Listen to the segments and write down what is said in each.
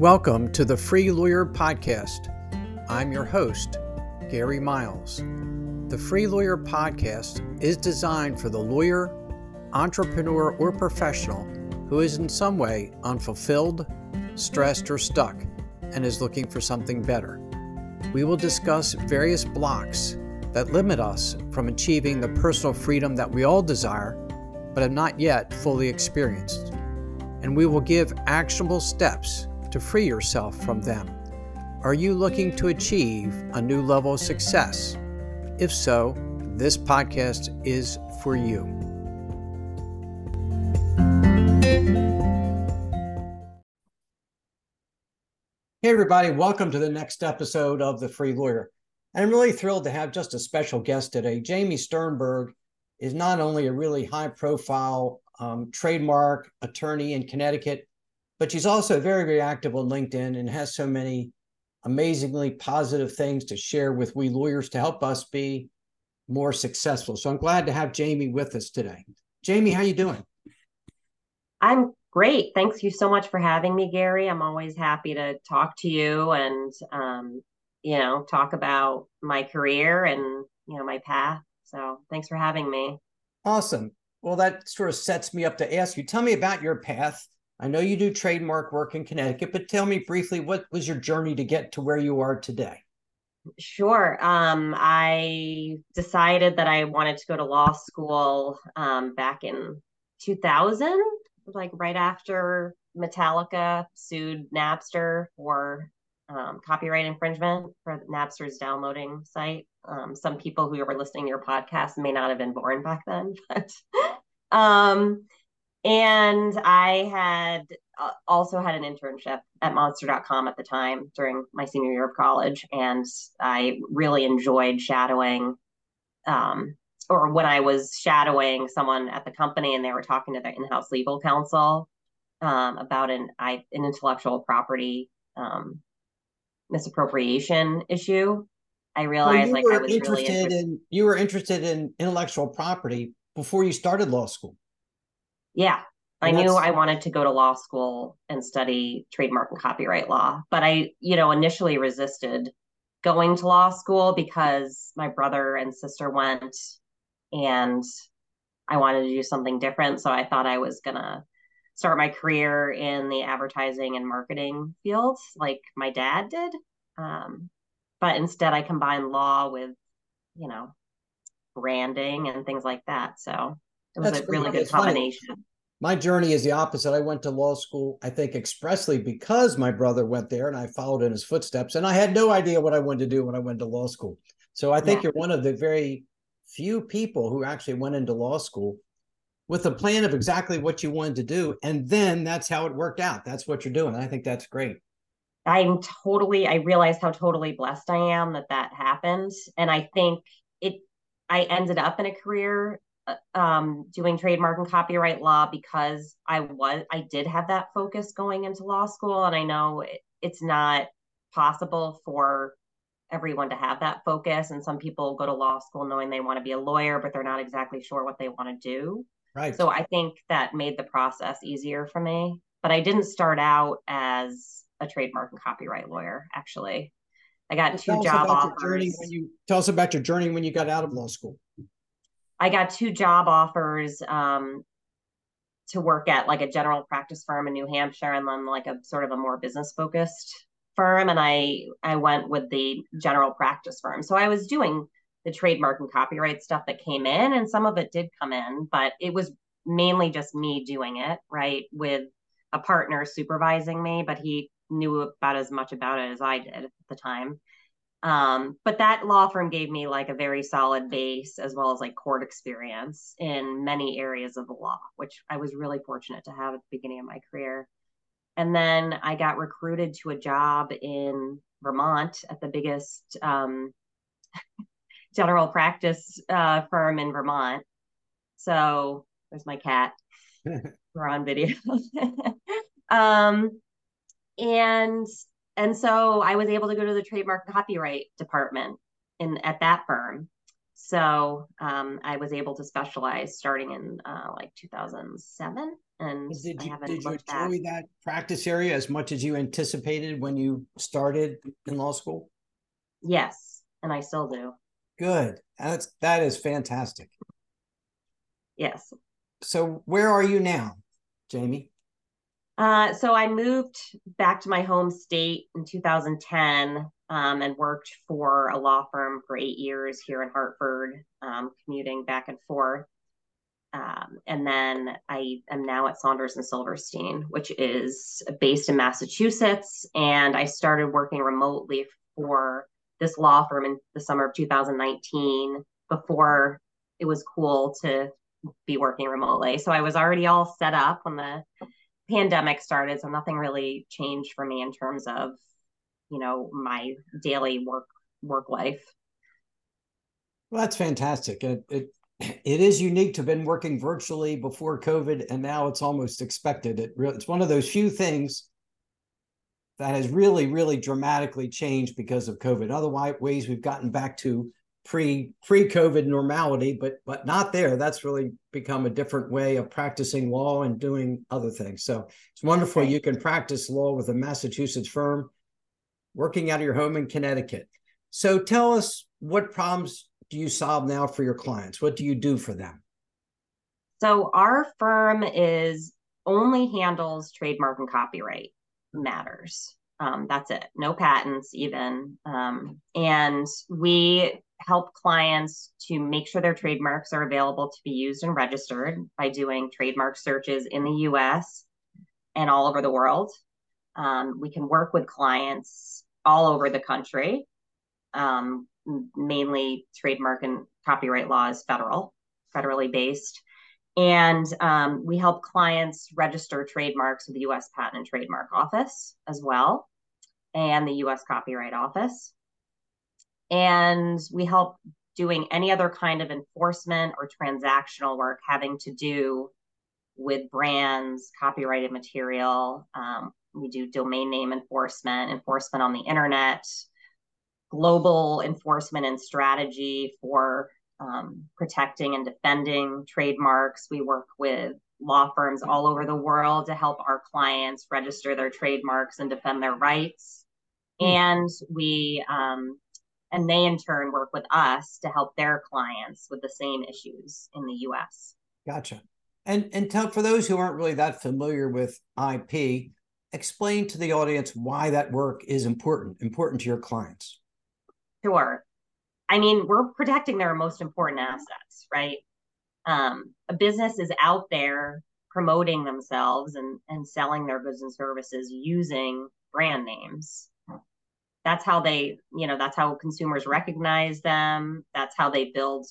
Welcome to the Free Lawyer Podcast. I'm your host, Gary Miles. The Free Lawyer Podcast is designed for the lawyer, entrepreneur, or professional who is in some way unfulfilled, stressed, or stuck and is looking for something better. We will discuss various blocks that limit us from achieving the personal freedom that we all desire but have not yet fully experienced. And we will give actionable steps to free yourself from them? Are you looking to achieve a new level of success? If so, this podcast is for you. Hey, everybody, welcome to the next episode of The Free Lawyer. I'm really thrilled to have just a special guest today. Jamie Sternberg is not only a really high profile um, trademark attorney in Connecticut, but she's also very, very active on LinkedIn and has so many amazingly positive things to share with we lawyers to help us be more successful. So I'm glad to have Jamie with us today. Jamie, how you doing? I'm great. Thanks you so much for having me, Gary. I'm always happy to talk to you and um, you know, talk about my career and you know my path. So thanks for having me. Awesome. Well, that sort of sets me up to ask you. Tell me about your path I know you do trademark work in Connecticut, but tell me briefly what was your journey to get to where you are today? Sure. Um, I decided that I wanted to go to law school um, back in 2000, like right after Metallica sued Napster for um, copyright infringement for Napster's downloading site. Um, some people who are listening to your podcast may not have been born back then, but um, and I had uh, also had an internship at monster.com at the time during my senior year of college. And I really enjoyed shadowing, um, or when I was shadowing someone at the company and they were talking to their in house legal counsel um, about an, I, an intellectual property um, misappropriation issue. I realized well, like I was interested really interested in you were interested in intellectual property before you started law school. Yeah. I knew I wanted to go to law school and study trademark and copyright law, but I, you know, initially resisted going to law school because my brother and sister went and I wanted to do something different. So I thought I was going to start my career in the advertising and marketing field like my dad did. Um, but instead, I combined law with, you know, branding and things like that. So it was That's a really good combination. Funny. My journey is the opposite. I went to law school, I think, expressly because my brother went there and I followed in his footsteps. And I had no idea what I wanted to do when I went to law school. So I think yeah. you're one of the very few people who actually went into law school with a plan of exactly what you wanted to do. And then that's how it worked out. That's what you're doing. I think that's great. I'm totally, I realized how totally blessed I am that that happened. And I think it, I ended up in a career um, doing trademark and copyright law because I was I did have that focus going into law school, and I know it, it's not possible for everyone to have that focus. And some people go to law school knowing they want to be a lawyer, but they're not exactly sure what they want to do. Right. So I think that made the process easier for me. But I didn't start out as a trademark and copyright lawyer. Actually, I got two job offers. when you tell us about your journey when you got out of law school. I got two job offers um, to work at like a general practice firm in New Hampshire and then like a sort of a more business focused firm. And I I went with the general practice firm. So I was doing the trademark and copyright stuff that came in, and some of it did come in, but it was mainly just me doing it, right? With a partner supervising me, but he knew about as much about it as I did at the time. Um, but that law firm gave me like a very solid base as well as like court experience in many areas of the law, which I was really fortunate to have at the beginning of my career. And then I got recruited to a job in Vermont at the biggest um, general practice uh, firm in Vermont. So there's my cat. We're on video. um, and and so I was able to go to the trademark copyright department in at that firm. So um, I was able to specialize starting in uh, like 2007, and did you, did you enjoy back. that practice area as much as you anticipated when you started in law school? Yes, and I still do. Good. That's that is fantastic. Yes. So where are you now, Jamie? Uh, so I moved back to my home state in 2010 um, and worked for a law firm for eight years here in Hartford, um, commuting back and forth. Um, and then I am now at Saunders and Silverstein, which is based in Massachusetts. And I started working remotely for this law firm in the summer of 2019 before it was cool to be working remotely. So I was already all set up when the pandemic started. So nothing really changed for me in terms of, you know, my daily work work life. Well, that's fantastic. It, it it is unique to have been working virtually before COVID, and now it's almost expected. It re- it's one of those few things that has really, really dramatically changed because of COVID. Otherwise, ways we've gotten back to pre pre COVID normality, but but not there. That's really become a different way of practicing law and doing other things. So it's wonderful you can practice law with a Massachusetts firm, working out of your home in Connecticut. So tell us what problems do you solve now for your clients? What do you do for them? So our firm is only handles trademark and copyright matters. Um, that's it. No patents, even. Um, and we help clients to make sure their trademarks are available to be used and registered by doing trademark searches in the US and all over the world. Um, we can work with clients all over the country. Um, mainly trademark and copyright law is federal, federally based. And um, we help clients register trademarks with the US Patent and Trademark Office as well, and the US Copyright Office. And we help doing any other kind of enforcement or transactional work having to do with brands, copyrighted material. Um, we do domain name enforcement, enforcement on the internet, global enforcement and strategy for um, protecting and defending trademarks. We work with law firms all over the world to help our clients register their trademarks and defend their rights. Mm. And we, um, and they in turn work with us to help their clients with the same issues in the US. Gotcha. And and tell for those who aren't really that familiar with IP, explain to the audience why that work is important, important to your clients. Sure. I mean, we're protecting their most important assets, right? Um, a business is out there promoting themselves and, and selling their goods and services using brand names. That's how they, you know, that's how consumers recognize them. That's how they build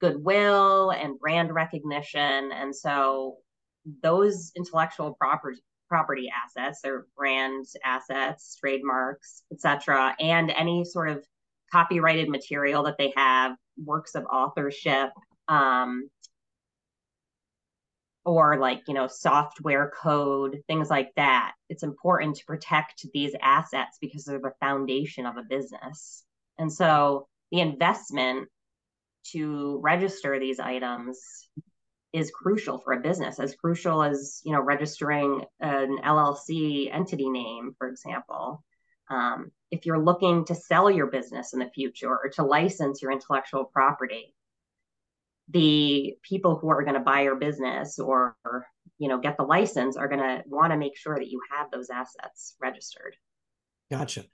goodwill and brand recognition. And so those intellectual property property assets, their brand assets, trademarks, etc., and any sort of copyrighted material that they have, works of authorship, um, or like, you know, software code, things like that. It's important to protect these assets because they're the foundation of a business. And so the investment to register these items is crucial for a business as crucial as you know registering an llc entity name for example um, if you're looking to sell your business in the future or to license your intellectual property, the people who are going to buy your business or, you know get the license are going to want to make sure that you have those assets registered. Gotcha.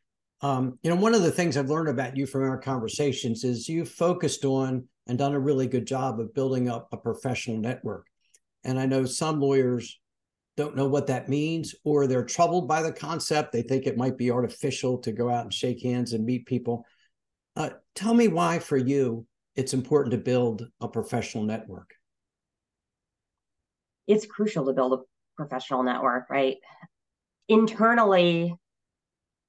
Um, you know, one of the things I've learned about you from our conversations is you've focused on and done a really good job of building up a professional network. And I know some lawyers don't know what that means, or they're troubled by the concept. They think it might be artificial to go out and shake hands and meet people. Uh, tell me why, for you, it's important to build a professional network. It's crucial to build a professional network, right? Internally,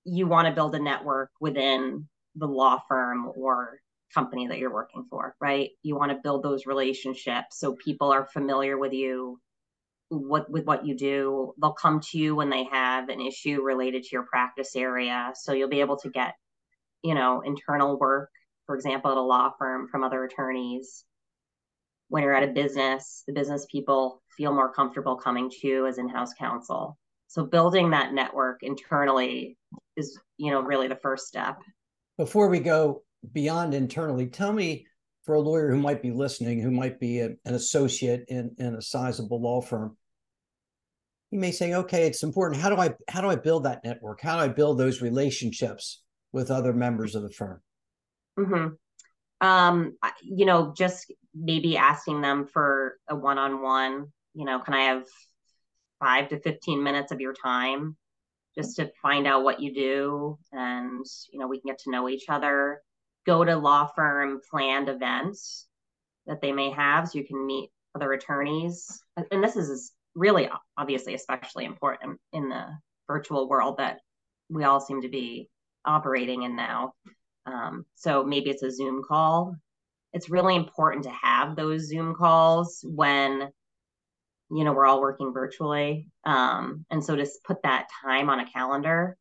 you want to build a network within the law firm or company that you're working for, right? You want to build those relationships so people are familiar with you, what with what you do they'll come to you when they have an issue related to your practice area so you'll be able to get you know internal work for example at a law firm from other attorneys when you're at a business the business people feel more comfortable coming to you as in-house counsel. So building that network internally is, you know, really the first step. Before we go beyond internally, tell me for a lawyer who might be listening, who might be a, an associate in, in a sizable law firm, you may say, okay, it's important. How do I how do I build that network? How do I build those relationships with other members of the firm? Mm-hmm. Um, you know, just maybe asking them for a one-on-one. You know, can I have five to fifteen minutes of your time just to find out what you do, and you know, we can get to know each other go to law firm planned events that they may have so you can meet other attorneys. And this is really obviously especially important in the virtual world that we all seem to be operating in now. Um, so maybe it's a Zoom call. It's really important to have those Zoom calls when you know we're all working virtually. Um, and so just put that time on a calendar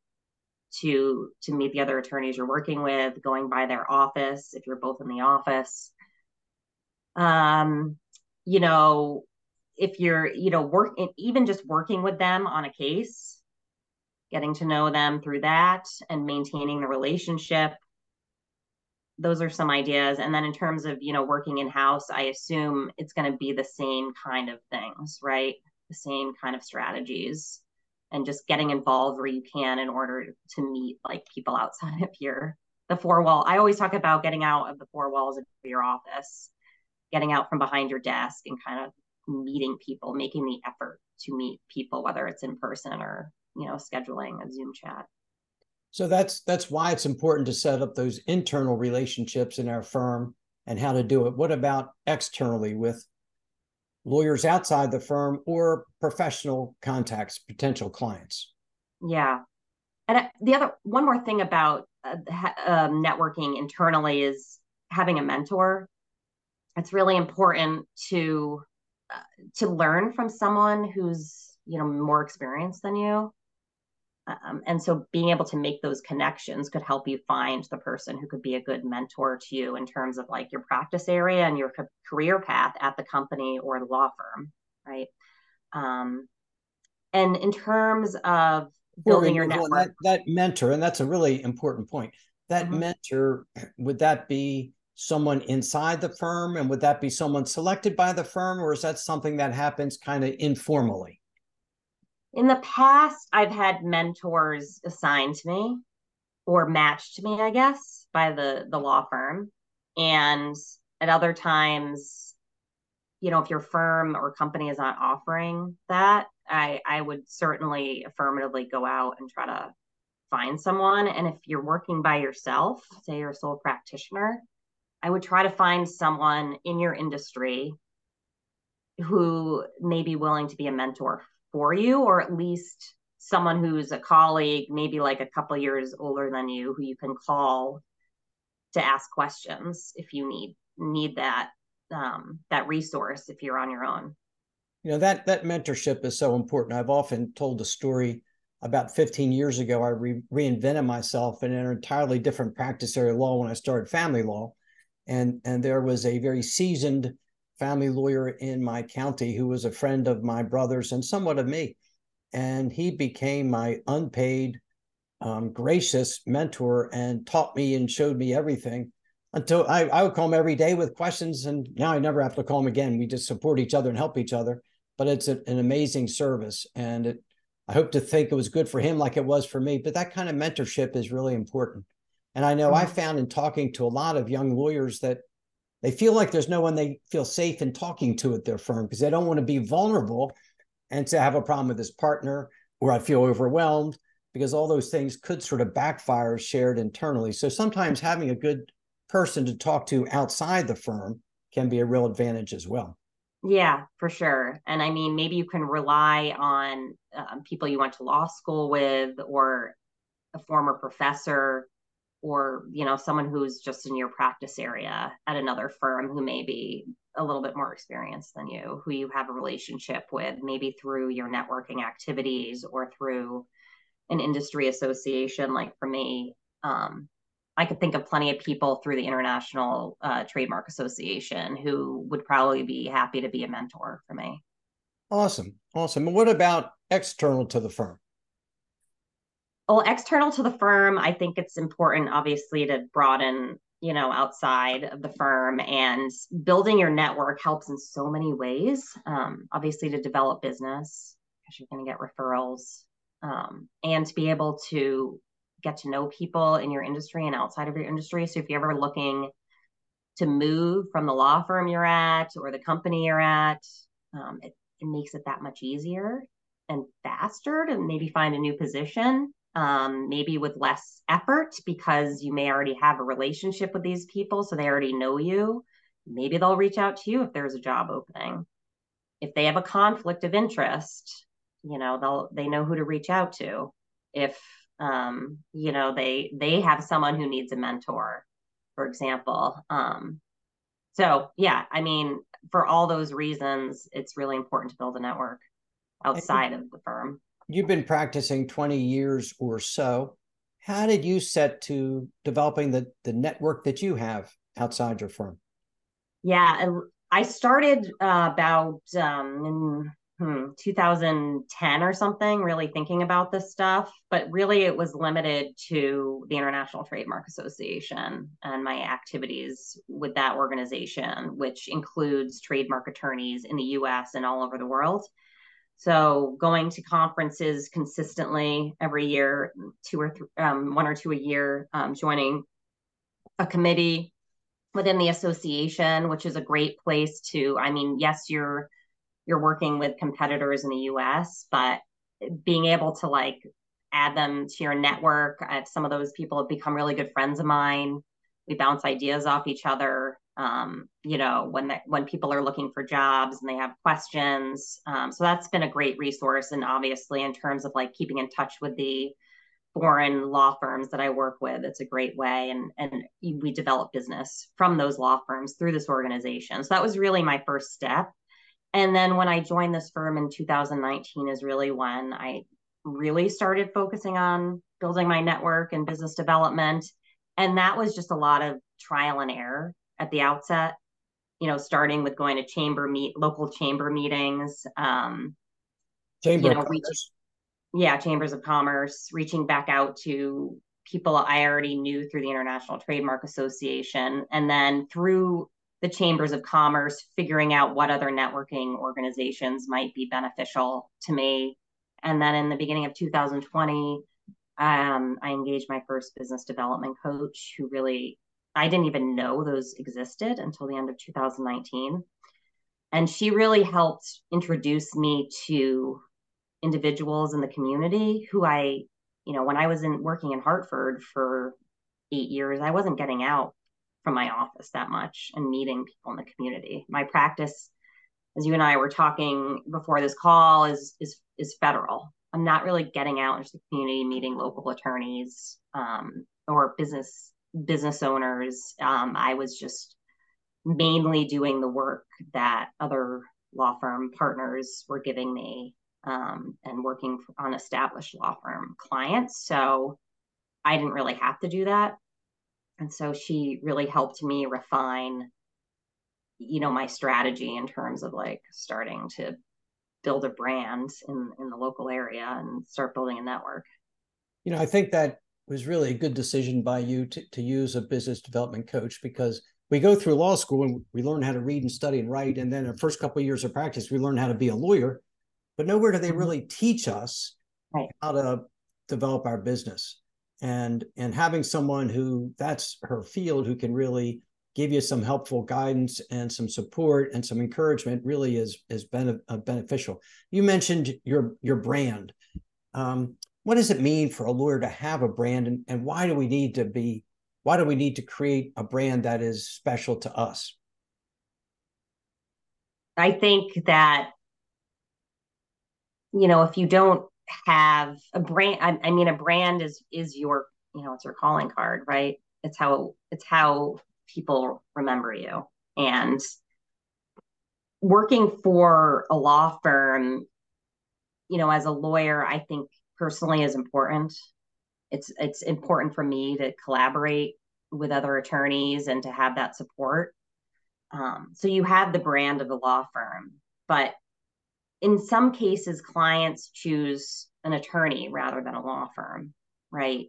to to meet the other attorneys you're working with, going by their office if you're both in the office. Um, you know, if you're, you know, work even just working with them on a case, getting to know them through that and maintaining the relationship. Those are some ideas. And then in terms of, you know, working in house, I assume it's going to be the same kind of things, right? The same kind of strategies and just getting involved where you can in order to meet like people outside of your the four wall. I always talk about getting out of the four walls of your office, getting out from behind your desk and kind of meeting people, making the effort to meet people, whether it's in person or, you know, scheduling a Zoom chat. So that's that's why it's important to set up those internal relationships in our firm and how to do it. What about externally with lawyers outside the firm or professional contacts, potential clients. Yeah. And the other one more thing about uh, um, networking internally is having a mentor. It's really important to uh, to learn from someone who's you know more experienced than you um, and so being able to make those connections could help you find the person who could be a good mentor to you in terms of like your practice area and your career path at the company or the law firm, right? Um, and in terms of building your network, that, that, mentor, and that's a really important point. That mm-hmm. mentor, would that be someone inside the firm and would that be someone selected by the firm or is that something that happens kind of informally? In the past i've had mentors assigned to me or matched to me i guess by the the law firm. And at other times you know if your firm or company is not offering that i i would certainly affirmatively go out and try to find someone. And if you're working by yourself say you're a sole practitioner i would try to find someone in your industry who may be willing to be a mentor for you, or at least someone who's a colleague, maybe like a couple years older than you, who you can call to ask questions if you need need that um, that resource if you're on your own. You know that that mentorship is so important. I've often told the story about 15 years ago. I re- reinvented myself in an entirely different practice area law when I started family law, and and there was a very seasoned family lawyer in my county who was a friend of my brother's and somewhat of me. And he became my unpaid, um, gracious mentor and taught me and showed me everything until I, I would call him every day with questions. And now I never have to call him again. We just support each other and help each other. But it's a, an amazing service. And it, I hope to think it was good for him like it was for me. But that kind of mentorship is really important. And I know mm-hmm. I found in talking to a lot of young lawyers that they feel like there's no one they feel safe in talking to at their firm because they don't want to be vulnerable and to have a problem with this partner or I feel overwhelmed because all those things could sort of backfire shared internally. So sometimes having a good person to talk to outside the firm can be a real advantage as well. Yeah, for sure. And I mean, maybe you can rely on um, people you went to law school with or a former professor or you know someone who's just in your practice area at another firm who may be a little bit more experienced than you who you have a relationship with maybe through your networking activities or through an industry association like for me um, i could think of plenty of people through the international uh, trademark association who would probably be happy to be a mentor for me Awesome. Awesome. And what about external to the firm? Well, external to the firm, I think it's important, obviously, to broaden, you know, outside of the firm and building your network helps in so many ways. Um, obviously, to develop business because you're going to get referrals um, and to be able to get to know people in your industry and outside of your industry. So if you're ever looking to move from the law firm you're at or the company you're at, um, it, it makes it that much easier and faster to maybe find a new position um, maybe with less effort because you may already have a relationship with these people, so they already know you. Maybe they'll reach out to you if there's a job opening. If they have a conflict of interest, you know they'll they know who to reach out to. If um, you know they they have someone who needs a mentor, for example. Um, so yeah, I mean, for all those reasons, it's really important to build a network outside of the firm you've been practicing 20 years or so. How did you set to developing the, the network that you have outside your firm? Yeah, I started uh, about um, in hmm, 2010 or something, really thinking about this stuff. But really, it was limited to the International Trademark Association and my activities with that organization, which includes trademark attorneys in the US and all over the world. So going to conferences consistently every year, two or um, one or two a year, um, joining a committee within the association, which is a great place to. I mean, yes, you're you're working with competitors in the U.S., but being able to like add them to your network. some of those people have become really good friends of mine. We bounce ideas off each other um, you know, when that when people are looking for jobs and they have questions. Um, so that's been a great resource. And obviously, in terms of like keeping in touch with the foreign law firms that I work with, it's a great way. And and we develop business from those law firms through this organization. So that was really my first step. And then when I joined this firm in 2019 is really when I really started focusing on building my network and business development. And that was just a lot of trial and error at the outset you know starting with going to chamber meet local chamber meetings um chamber you know, reach, yeah chambers of commerce reaching back out to people i already knew through the international trademark association and then through the chambers of commerce figuring out what other networking organizations might be beneficial to me. And then in the beginning of 2020 um, i engaged my first business development coach who really I didn't even know those existed until the end of 2019. And she really helped introduce me to individuals in the community who I, you know, when I was in working in Hartford for eight years, I wasn't getting out from my office that much and meeting people in the community. My practice, as you and I were talking before this call, is is is federal. I'm not really getting out into the community, meeting local attorneys um, or business business owners. Um, I was just mainly doing the work that other law firm partners were giving me um, and working on established law firm clients. So I didn't really have to do that. And so she really helped me refine, you know, my strategy in terms of like starting to build a brand in, in the local area and start building a network. You know, I think that was really a good decision by you to, to use a business development coach because we go through law school and we learn how to read and study and write. And then our first couple of years of practice, we learn how to be a lawyer, but nowhere do they mm-hmm. really teach us right. how to develop our business. And and having someone who that's her field who can really give you some helpful guidance and some support and some encouragement really is is bene- uh, beneficial. You mentioned your your brand. Um, what does it mean for a lawyer to have a brand and, and why do we need to be why do we need to create a brand that is special to us? I think that you know if you don't have a brand I, I mean a brand is is your you know it's your calling card right? It's how it's how people remember you. And working for a law firm you know as a lawyer i think personally is important. It's it's important for me to collaborate with other attorneys and to have that support. Um, so you have the brand of the law firm, but in some cases clients choose an attorney rather than a law firm right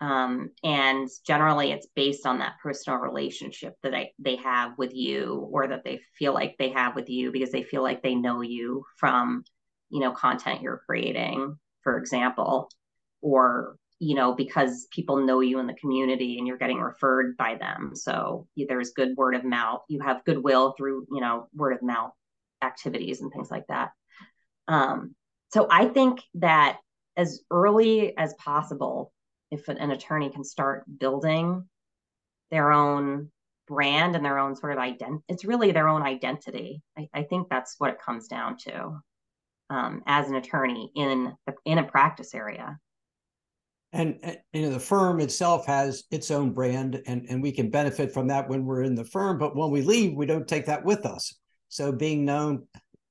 um, and generally it's based on that personal relationship that they, they have with you or that they feel like they have with you because they feel like they know you from you know content you're creating for example or you know because people know you in the community and you're getting referred by them. So there's good word of mouth. You have goodwill through you know word of mouth activities and things like that. Um, so i think that as early as possible if an, attorney can start building their own brand and their own sort of identity it's really their own identity. I, I, think that's what it comes down to um, as an attorney in in a practice area. And, and you know the firm itself has its own brand and and we can benefit from that when we're in the firm but when we leave we don't take that with us. So being known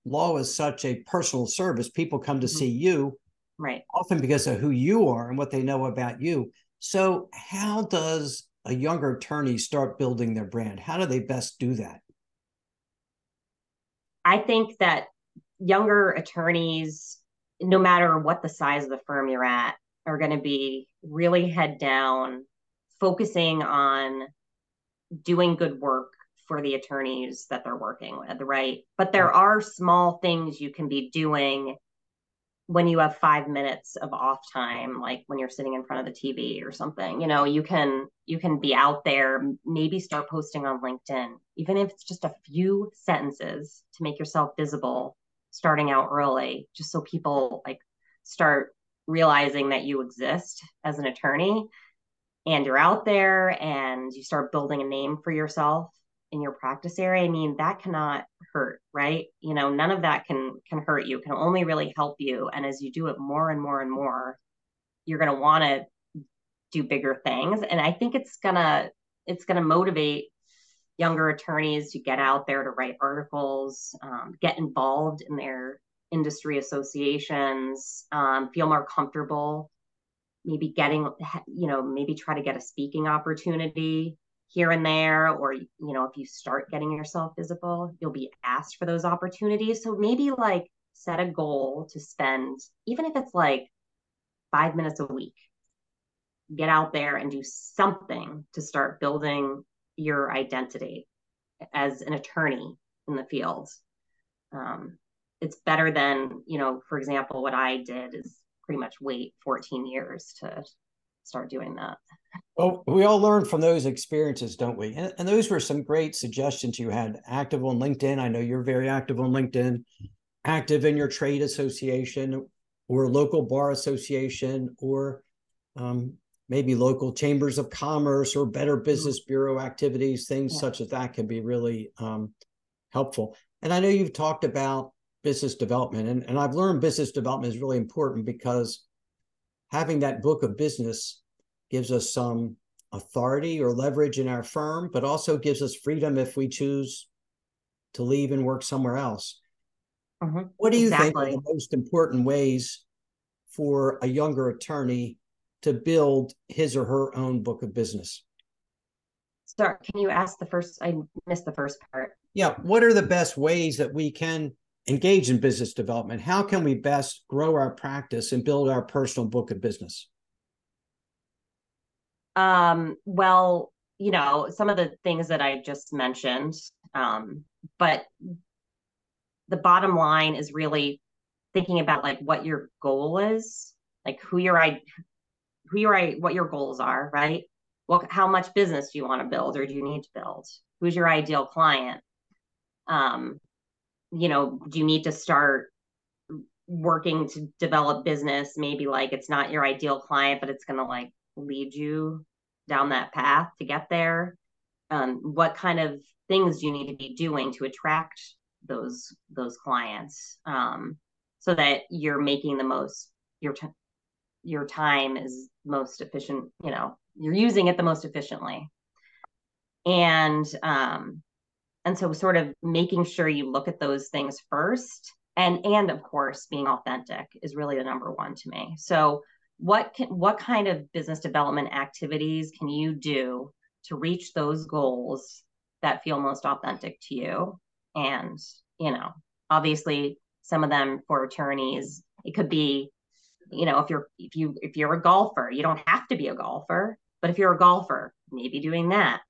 law is such a personal service. People come to mm-hmm. see you right. often because of who you are and what they know about you. So how does a younger attorney start building their brand? How do they best do that? I think that younger attorneys no matter what the size of the firm you're at are going to be really head down focusing on doing good work for the attorneys that they're working with right? But there are small things you can be doing when you have five minutes of off time like when you're sitting in front of the tv or something you know you can you can be out there maybe start posting on linkedin even if it's just a few sentences to make yourself visible starting out early just so people like start realizing that you exist as an attorney and you're out there and you start building a name for yourself in your practice area. I mean that cannot hurt right? You know none of that can can hurt you. Can only really help you. And as you do it more and more and more you're going to want to do bigger things. And i think it's going to it's going to motivate younger attorneys to get out there to write articles um, get involved in their industry associations um, feel more comfortable maybe getting you know maybe try to get a speaking opportunity here and there or you know if you start getting yourself visible you'll be asked for those opportunities. So maybe like set a goal to spend even if it's like 5 minutes a week get out there and do something to start building your identity as an attorney in the field um, it's better than you know for example what i did is pretty much wait 14 years to start doing that well, we all learn from those experiences, don't we? And, and, those were some great suggestions you had. Active on LinkedIn. I know you're very active on LinkedIn, active in your trade association or local bar association or um, maybe local chambers of commerce or better mm-hmm. business bureau activities, things yeah. such as that can be really um, helpful. And I know you've talked about business development, and, and I've learned business development is really important because having that book of business gives us some authority or leverage in our firm, but also gives us freedom if we choose to leave and work somewhere else. Mm-hmm. What do you exactly. think are the most important ways for a younger attorney to build his or her own book of business? Sorry, can you ask the first? I missed the first part. Yeah. What are the best ways that we can engage in business development? How can we best grow our practice and build our personal book of business? Um, well, you know, some of the things that I just mentioned, um, but the bottom line is really thinking about like what your goal is, like who your I what your goals are, right? What how much business do you want to build or do you need to build? Who's your ideal client? Um, you know, do you need to start working to develop business? Maybe like it's not your ideal client, but it's gonna like lead you down that path to get there um, what kind of things do you need to be doing to attract those those clients um, so that you're making the most your t- your time is most efficient you know you're using it the most efficiently. And um and so sort of making sure you look at those things first and and of course being authentic is really the number one to me. So what can what kind of business development activities can you do to reach those goals that feel most authentic to you? And you know obviously some of them for attorneys it could be you know if you're if you if you're a golfer you don't have to be a golfer but if you're a golfer maybe doing that.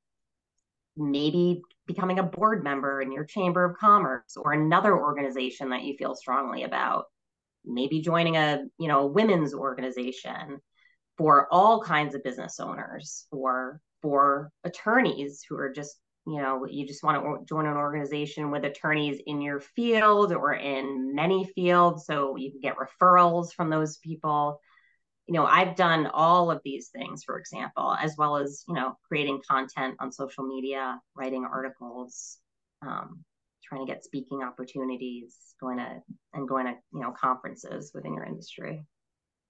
Maybe becoming a board member in your chamber of commerce or another organization that you feel strongly about. Maybe joining a you know women's organization for all kinds of business owners or for attorneys who are just you know you just want to join an organization with attorneys in your field or in many fields so you can get referrals from those people. You know i've done all of these things for example as well as you know creating content on social media writing articles um, trying to get speaking opportunities going to and going to you know conferences within your industry.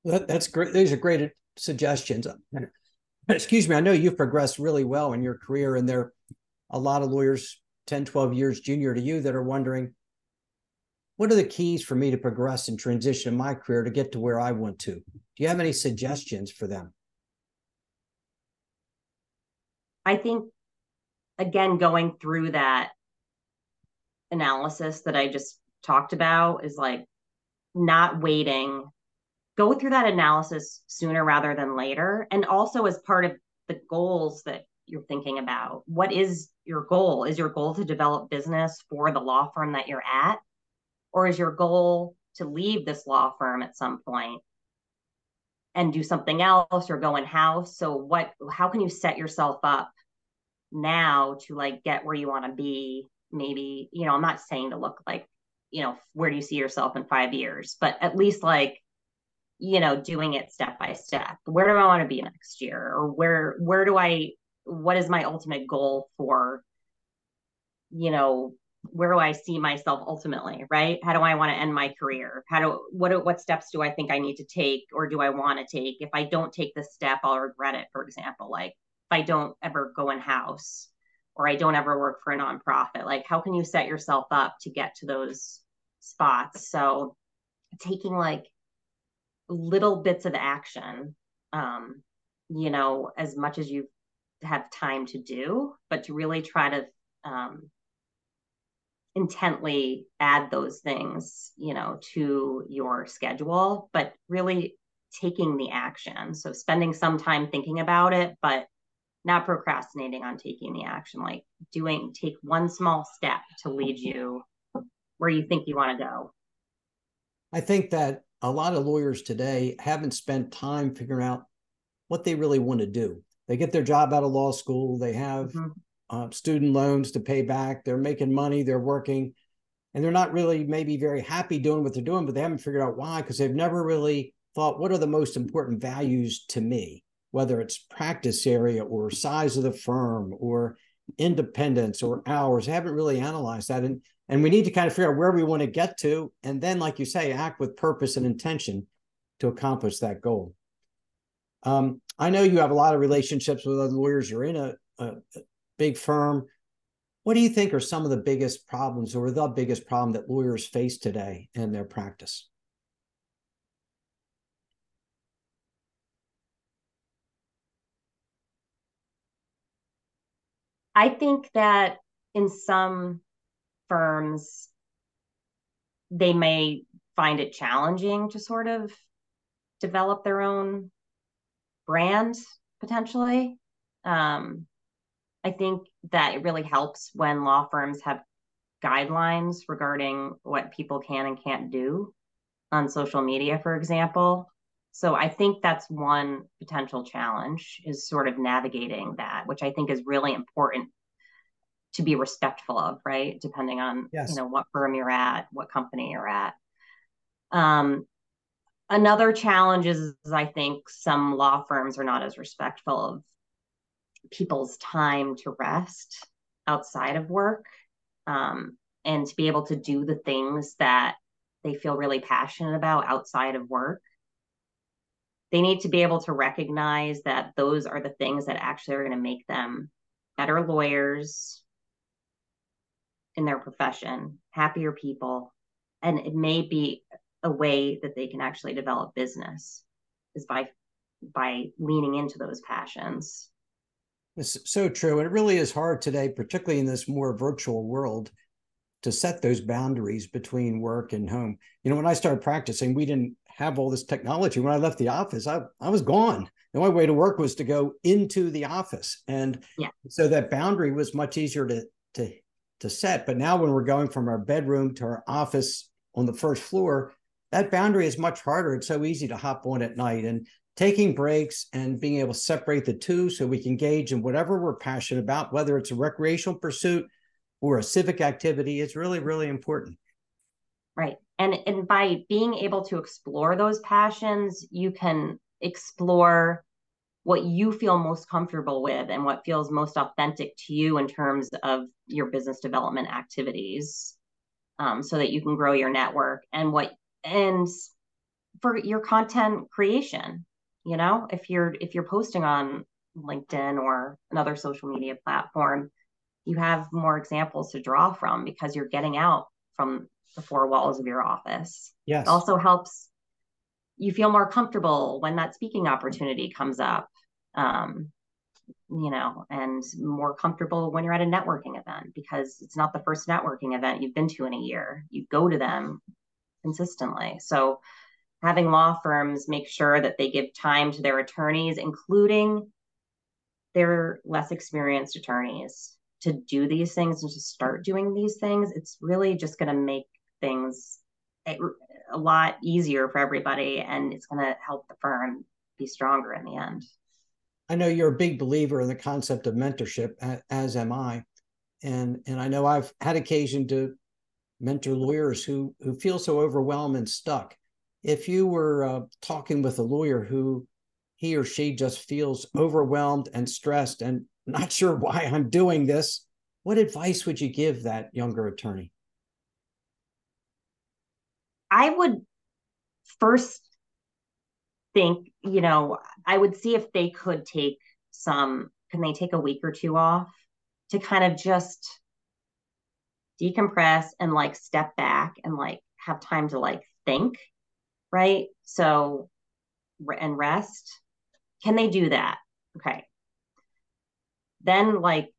That, that's great these are great suggestions. Excuse me i know you've progressed really well in your career and there a lot of lawyers 10, 12 years junior to you that are wondering, what are the keys for me to progress and transition in my career to get to where I want to? Do you have any suggestions for them? I think, again, going through that analysis that I just talked about is like not waiting. Go through that analysis sooner rather than later. And also, as part of the goals that you're thinking about, what is your goal? Is your goal to develop business for the law firm that you're at? Or is your goal to leave this law firm at some point and do something else or go in house? So what how can you set yourself up now to like get where you want to be? Maybe, you know, I'm not saying to look like, you know, where do you see yourself in 5 years, but at least like you know doing it step by step where do i want to be next year or where where do i what is my ultimate goal for you know where do i see myself ultimately right? How do i want to end my career? How do what what steps do i think i need to take or do i want to take? If i don't take this step i'll regret it for example like if i don't ever go in house or i don't ever work for a nonprofit like how can you set yourself up to get to those spots? So taking like little bits of action um you know as much as you have time to do, but to really try to um, intently add those things, you know, to your schedule, but really taking the action. So spending some time thinking about it, but not procrastinating on taking the action, like doing, take one small step to lead you where you think you want to go. I think that a lot of lawyers today haven't spent time figuring out what they really want to do they get their job out of law school they have mm-hmm. uh, student loans to pay back they're making money they're working and they're not really maybe very happy doing what they're doing but they haven't figured out why because they've never really thought what are the most important values to me whether it's practice area or size of the firm or independence or hours I haven't really analyzed that and and we need to kind of figure out where we want to get to and then like you say act with purpose and intention to accomplish that goal um, I know you have a lot of relationships with other lawyers. You're in a, a, big firm. What do you think are some of the biggest problems or the biggest problem that lawyers face today in their practice? I think that in some firms, they may find it challenging to sort of develop their own brand potentially. Um, I think that it really helps when law firms have guidelines regarding what people can and can't do on social media, for example. So I think that's one potential challenge is sort of navigating that, which I think is really important to be respectful of, right? Depending on yes. you know what firm you're at, what company you're at. Um, Another challenge is, I think, some law firms are not as respectful of people's time to rest outside of work um, and to be able to do the things that they feel really passionate about outside of work. They need to be able to recognize that those are the things that actually are going to make them better lawyers in their profession, happier people. And it may be a way that they can actually develop business is by by leaning into those passions. It's so true. And it really is hard today, particularly in this more virtual world. to set those boundaries between work and home. You know, when I started practicing, we didn't have all this technology. When I left the office, I, I was gone. The only way to work was to go into the office. And yeah. so that boundary was much easier to, to, to set. But now when we're going from our bedroom to our office on the first floor, that boundary is much harder. It's so easy to hop on at night and taking breaks and being able to separate the two so we can engage in whatever we're passionate about, whether it's a recreational pursuit or a civic activity, is really, really important. Right. And and by being able to explore those passions, you can explore what you feel most comfortable with and what feels most authentic to you in terms of your business development activities um, so that you can grow your network and what and for your content creation you know if you're if you're posting on linkedin or another social media platform you have more examples to draw from because you're getting out from the four walls of your office. Yes. It also helps you feel more comfortable when that speaking opportunity comes up um, you know and more comfortable when you're at a networking event because it's not the first networking event you've been to in a year. You go to them consistently so having law firms make sure that they give time to their attorneys, including their less experienced attorneys, to do these things and to start doing these things. It's really just going to make things a, lot easier for everybody, and it's going to help the firm be stronger in the end. I know you're a big believer in the concept of mentorship, as am I, and and I know I've had occasion to mentor lawyers who who feel so overwhelmed and stuck if you were uh, talking with a lawyer who he or she just feels overwhelmed and stressed and not sure why I'm doing this, what advice would you give that younger attorney? I would first think, you know, I would see if they could take some, can they take a week or two off to kind of just decompress and like step back and like have time to like think right? So, and rest. Can they do that? Okay. Then, like,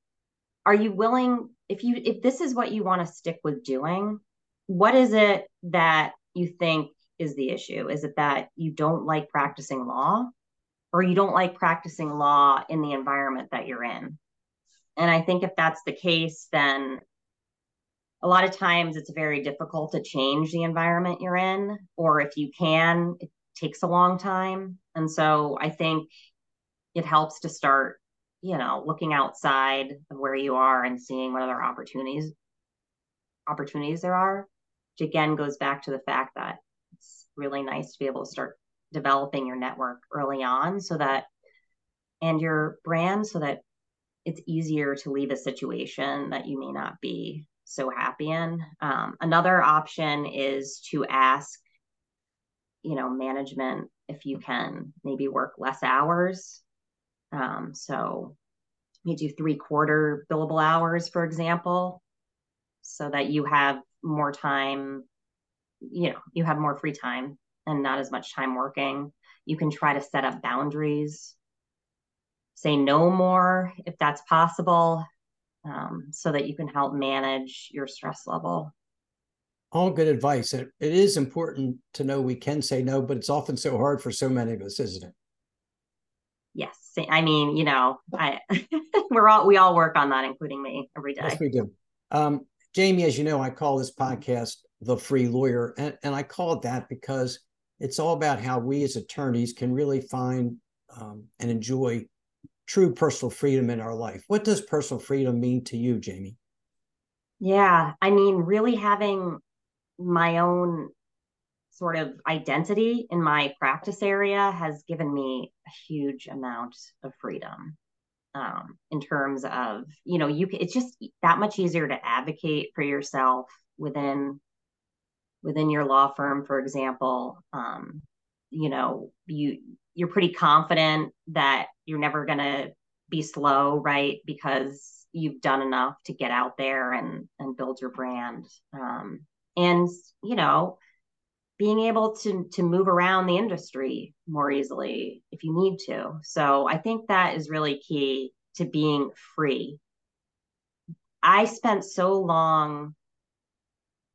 are you willing, if you, if this is what you want to stick with doing, what is it that you think is the issue? Is it that you don't like practicing law or you don't like practicing law in the environment that you're in? And I think if that's the case, then a lot of times it's very difficult to change the environment you're in, or if you can, it takes a long time. And so I think it helps to start, you know, looking outside of where you are and seeing what other opportunities opportunities there are. Which again goes back to the fact that it's really nice to be able to start developing your network early on so that and your brand so that it's easier to leave a situation that you may not be so happy in. Um, another option is to ask, you know, management if you can maybe work less hours. Um, so you do three quarter billable hours, for example, so that you have more time, you know, you have more free time and not as much time working. You can try to set up boundaries, say no more if that's possible um, so that you can help manage your stress level. All good advice. It, it is important to know we can say no, but it's often so hard for so many of us, isn't it? Yes. I mean, you know, I we're all we all work on that, including me every day. Yes, we do. Um, Jamie, as you know, I call this podcast the free lawyer. And, and I call it that because it's all about how we as attorneys can really find um, and enjoy true personal freedom in our life. What does personal freedom mean to you, Jamie? Yeah, I mean, really having my own sort of identity in my practice area has given me a huge amount of freedom um, in terms of you know you it's just that much easier to advocate for yourself within within your law firm for example um, you know you you're pretty confident that you're never going to be slow, right? Because you've done enough to get out there and and build your brand. Um, and you know, being able to to move around the industry more easily if you need to. So I think that is really key to being free. I spent so long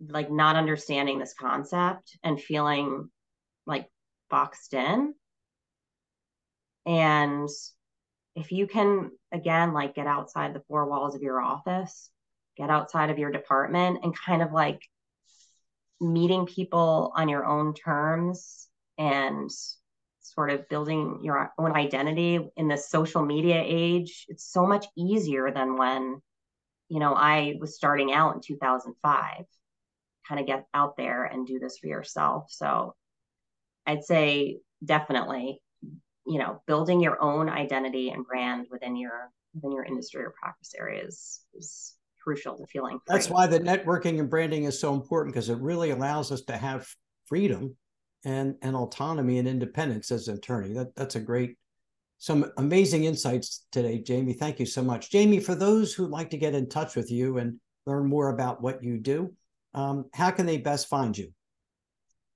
like not understanding this concept and feeling like boxed in. And if you can, again, like get outside the four walls of your office, get outside of your department and kind of like meeting people on your own terms and sort of building your own identity in the social media age, it's so much easier than when, you know, I was starting out in 2005. Kind of get out there and do this for yourself. So I'd say definitely, you know, building your own identity and brand within your within your industry or practice areas is crucial to feeling free. That's why the networking and branding is so important because it really allows us to have freedom and and autonomy and independence as an attorney. That that's a great some amazing insights today, Jamie. Thank you so much. Jamie, for those who'd like to get in touch with you and learn more about what you do, um, how can they best find you?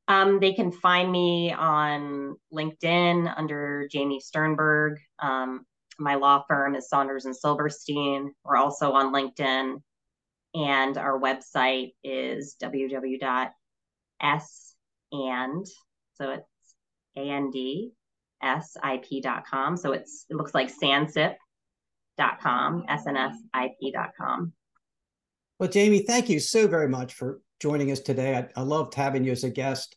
Um, they can find me on LinkedIn under Jamie Sternberg. Um, my law firm is Saunders and Silverstein. We're also on LinkedIn, and our website is www.s and so it's a n d s i p dot com. So it's it looks like sansip dot com, snsip dot com. Well, Jamie, thank you so very much for joining us today. I, I loved having you as a guest,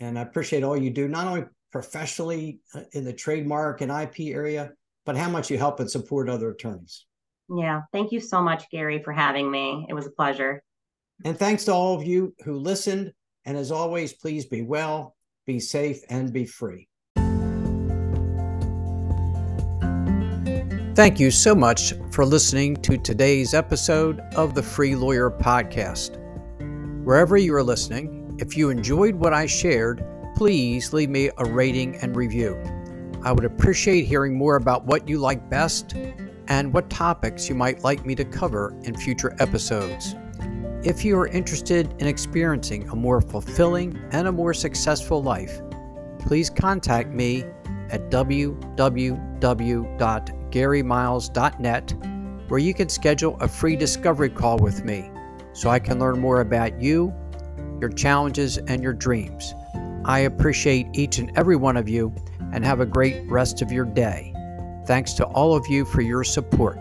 and I appreciate all you do, not only professionally uh, in the trademark and IP area, but how much you help and support other attorneys. Yeah, thank you so much, Gary, for having me. It was a pleasure. And thanks to all of you who listened. And as always, please be well, be safe, and be free. Thank you so much for listening to today's episode of the Free Lawyer Podcast. Wherever you are listening, if you enjoyed what I shared, please leave me a rating and review. I would appreciate hearing more about what you like best and what topics you might like me to cover in future episodes. If you are interested in experiencing a more fulfilling and a more successful life, please contact me at www.garymiles.net where you can schedule a free discovery call with me so I can learn more about you, your challenges, and your dreams. I appreciate each and every one of you and have a great rest of your day. Thanks to all of you for your support.